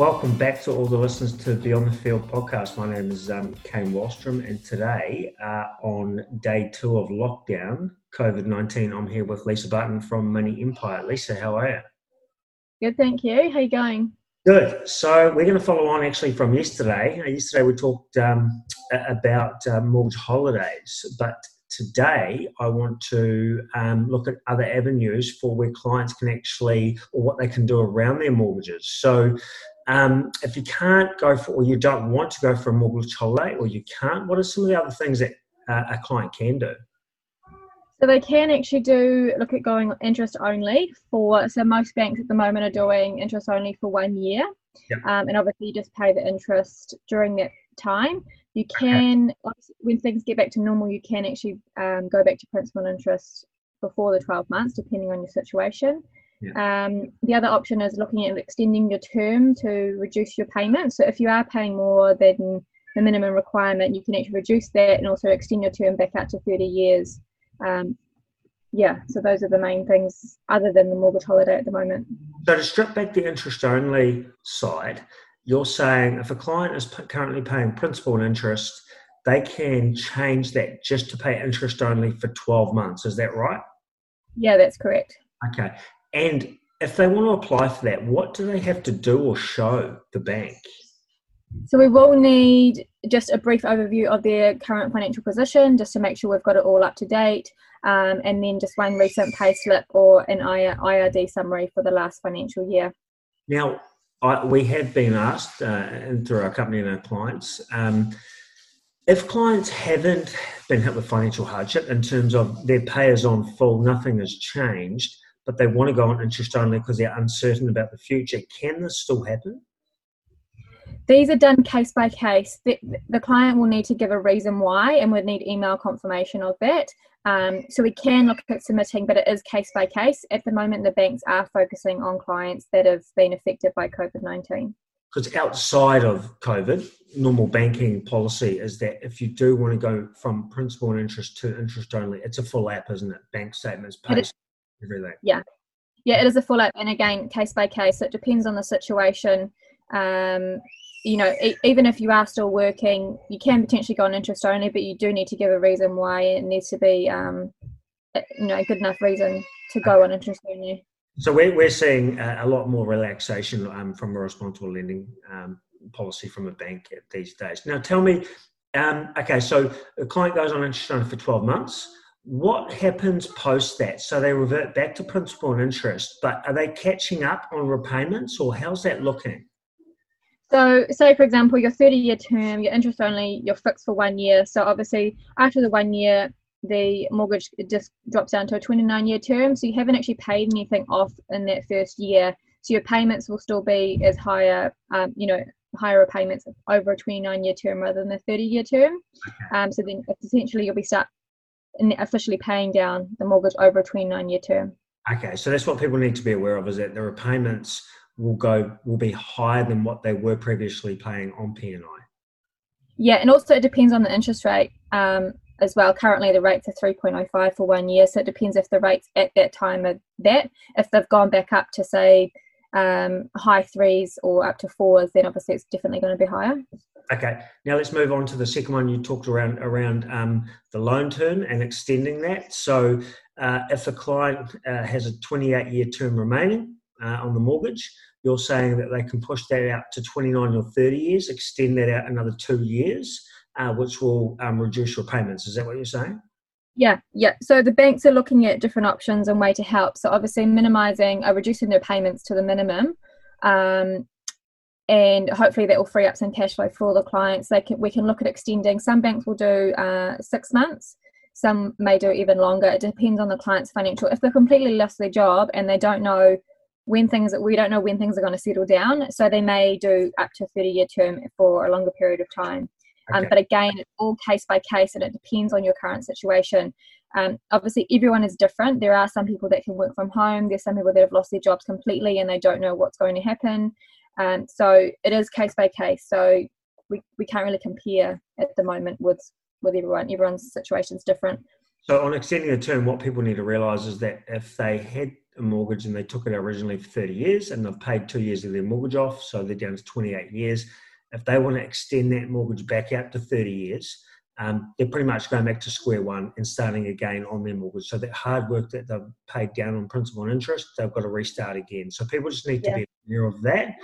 Welcome back to all the listeners to Beyond the Field podcast. My name is um, Kane Wallstrom, and today, uh, on day two of lockdown, COVID 19, I'm here with Lisa Button from Money Empire. Lisa, how are you? Good, thank you. How are you going? Good. So we're going to follow on actually from yesterday. Uh, yesterday we talked um, about uh, mortgage holidays, but today I want to um, look at other avenues for where clients can actually, or what they can do around their mortgages. So um, if you can't go for, or you don't want to go for a mortgage holiday, or you can't, what are some of the other things that uh, a client can do? So they can actually do look at going interest only for. So most banks at the moment are doing interest only for one year, yep. um, and obviously you just pay the interest during that time. You can, okay. when things get back to normal, you can actually um, go back to principal and interest before the 12 months, depending on your situation. Yeah. Um, the other option is looking at extending your term to reduce your payment. So if you are paying more than the minimum requirement, you can actually reduce that and also extend your term back out to 30 years. Um, yeah, so those are the main things other than the mortgage holiday at the moment. So to strip back the interest only side, you're saying if a client is currently paying principal and interest, they can change that just to pay interest only for 12 months. Is that right? Yeah, that's correct. Okay. And if they want to apply for that, what do they have to do or show the bank? So we will need just a brief overview of their current financial position, just to make sure we've got it all up to date, um, and then just one recent payslip or an IRD summary for the last financial year. Now, I, we have been asked, uh, and through our company and our clients, um, if clients haven't been hit with financial hardship in terms of their payers on full, nothing has changed, but they want to go on interest only because they're uncertain about the future, can this still happen? These are done case by case. The, the client will need to give a reason why and would need email confirmation of that. Um, so we can look at submitting, but it is case by case. At the moment, the banks are focusing on clients that have been affected by COVID 19. Because outside of COVID, normal banking policy is that if you do want to go from principal and interest to interest only, it's a full app, isn't it? Bank statements, pay everything. Yeah. Yeah, it is a full app. And again, case by case, it depends on the situation. Um, you know, e- even if you are still working, you can potentially go on interest only, but you do need to give a reason why. It needs to be, um, you know, a good enough reason to go on interest only. So we're, we're seeing a, lot more relaxation um, from a responsible lending um, policy from a bank these days. Now, tell me, um, okay, so a client goes on interest only for 12 months. What happens post that? So they revert back to principal and interest, but are they catching up on repayments or how's that looking? So, say for example, your 30 year term, your interest only, you're fixed for one year. So, obviously, after the one year, the mortgage just drops down to a 29 year term. So, you haven't actually paid anything off in that first year. So, your payments will still be as higher, um, you know, higher repayments over a 29 year term rather than a 30 year term. Um, so, then essentially, you'll be start officially paying down the mortgage over a 29 year term. Okay, so that's what people need to be aware of is that the repayments will go will be higher than what they were previously paying on PNI. Yeah, and also it depends on the interest rate um, as well. Currently, the rates are three point oh five for one year, so it depends if the rates at that time are that. If they've gone back up to say um, high threes or up to fours, then obviously it's definitely going to be higher. Okay, now let's move on to the second one. You talked around around um, the loan term and extending that. So, uh, if a client uh, has a 28 year term remaining uh, on the mortgage, you're saying that they can push that out to 29 or 30 years, extend that out another two years, uh, which will um, reduce your payments. Is that what you're saying? Yeah, yeah. So the banks are looking at different options and way to help. So obviously, minimizing, or reducing their payments to the minimum, um, and hopefully that will free up some cash flow for the clients. They can, we can look at extending. Some banks will do uh, six months. Some may do even longer. It depends on the client's financial. If they've completely lost their job and they don't know when things we don't know when things are going to settle down so they may do up to a 30 year term for a longer period of time um, okay. but again it's all case by case and it depends on your current situation. Um, obviously everyone is different. There are some people that can work from home. There's some people that have lost their jobs completely and they don't know what's going to happen. Um, so it is case by case. So we, we can't really compare at the moment with with everyone. Everyone's situation is different. So on extending the term what people need to realize is that if they had a mortgage and they took it originally for 30 years and they've paid two years of their mortgage off, so they're down to 28 years. If they want to extend that mortgage back out to 30 years, um, they're pretty much going back to square one and starting again on their mortgage. So that hard work that they've paid down on principal and interest, they've got to restart again. So people just need to be aware of that.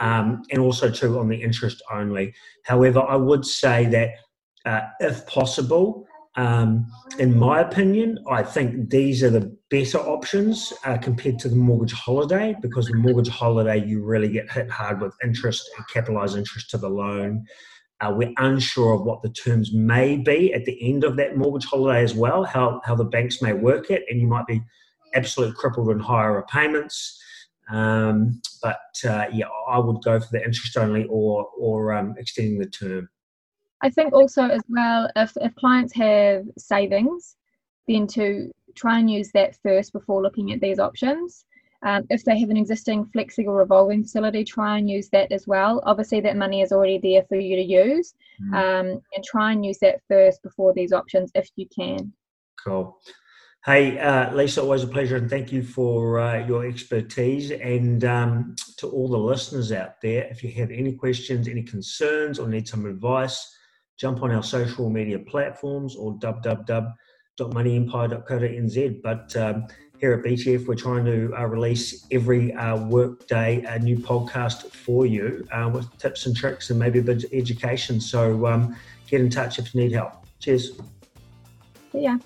Um, and also too on the interest only. However, I would say that uh, if possible, um, in my opinion, I think these are the better options uh, compared to the mortgage holiday because the mortgage holiday you really get hit hard with interest and capitalised interest to the loan. Uh, we're unsure of what the terms may be at the end of that mortgage holiday as well, how, how the banks may work it, and you might be absolutely crippled in higher repayments. Um, but uh, yeah, I would go for the interest only or or um, extending the term. I think also as well, if, if clients have savings, then to try and use that first before looking at these options. Um, if they have an existing flexible revolving facility, try and use that as well. Obviously, that money is already there for you to use, mm. um, and try and use that first before these options if you can. Cool. Hey, uh, Lisa, always a pleasure, and thank you for uh, your expertise. And um, to all the listeners out there, if you have any questions, any concerns, or need some advice, jump on our social media platforms or www.moneyempire.co.nz. But um, here at BTF, we're trying to uh, release every uh, workday a new podcast for you uh, with tips and tricks and maybe a bit of education. So um, get in touch if you need help. Cheers. See ya.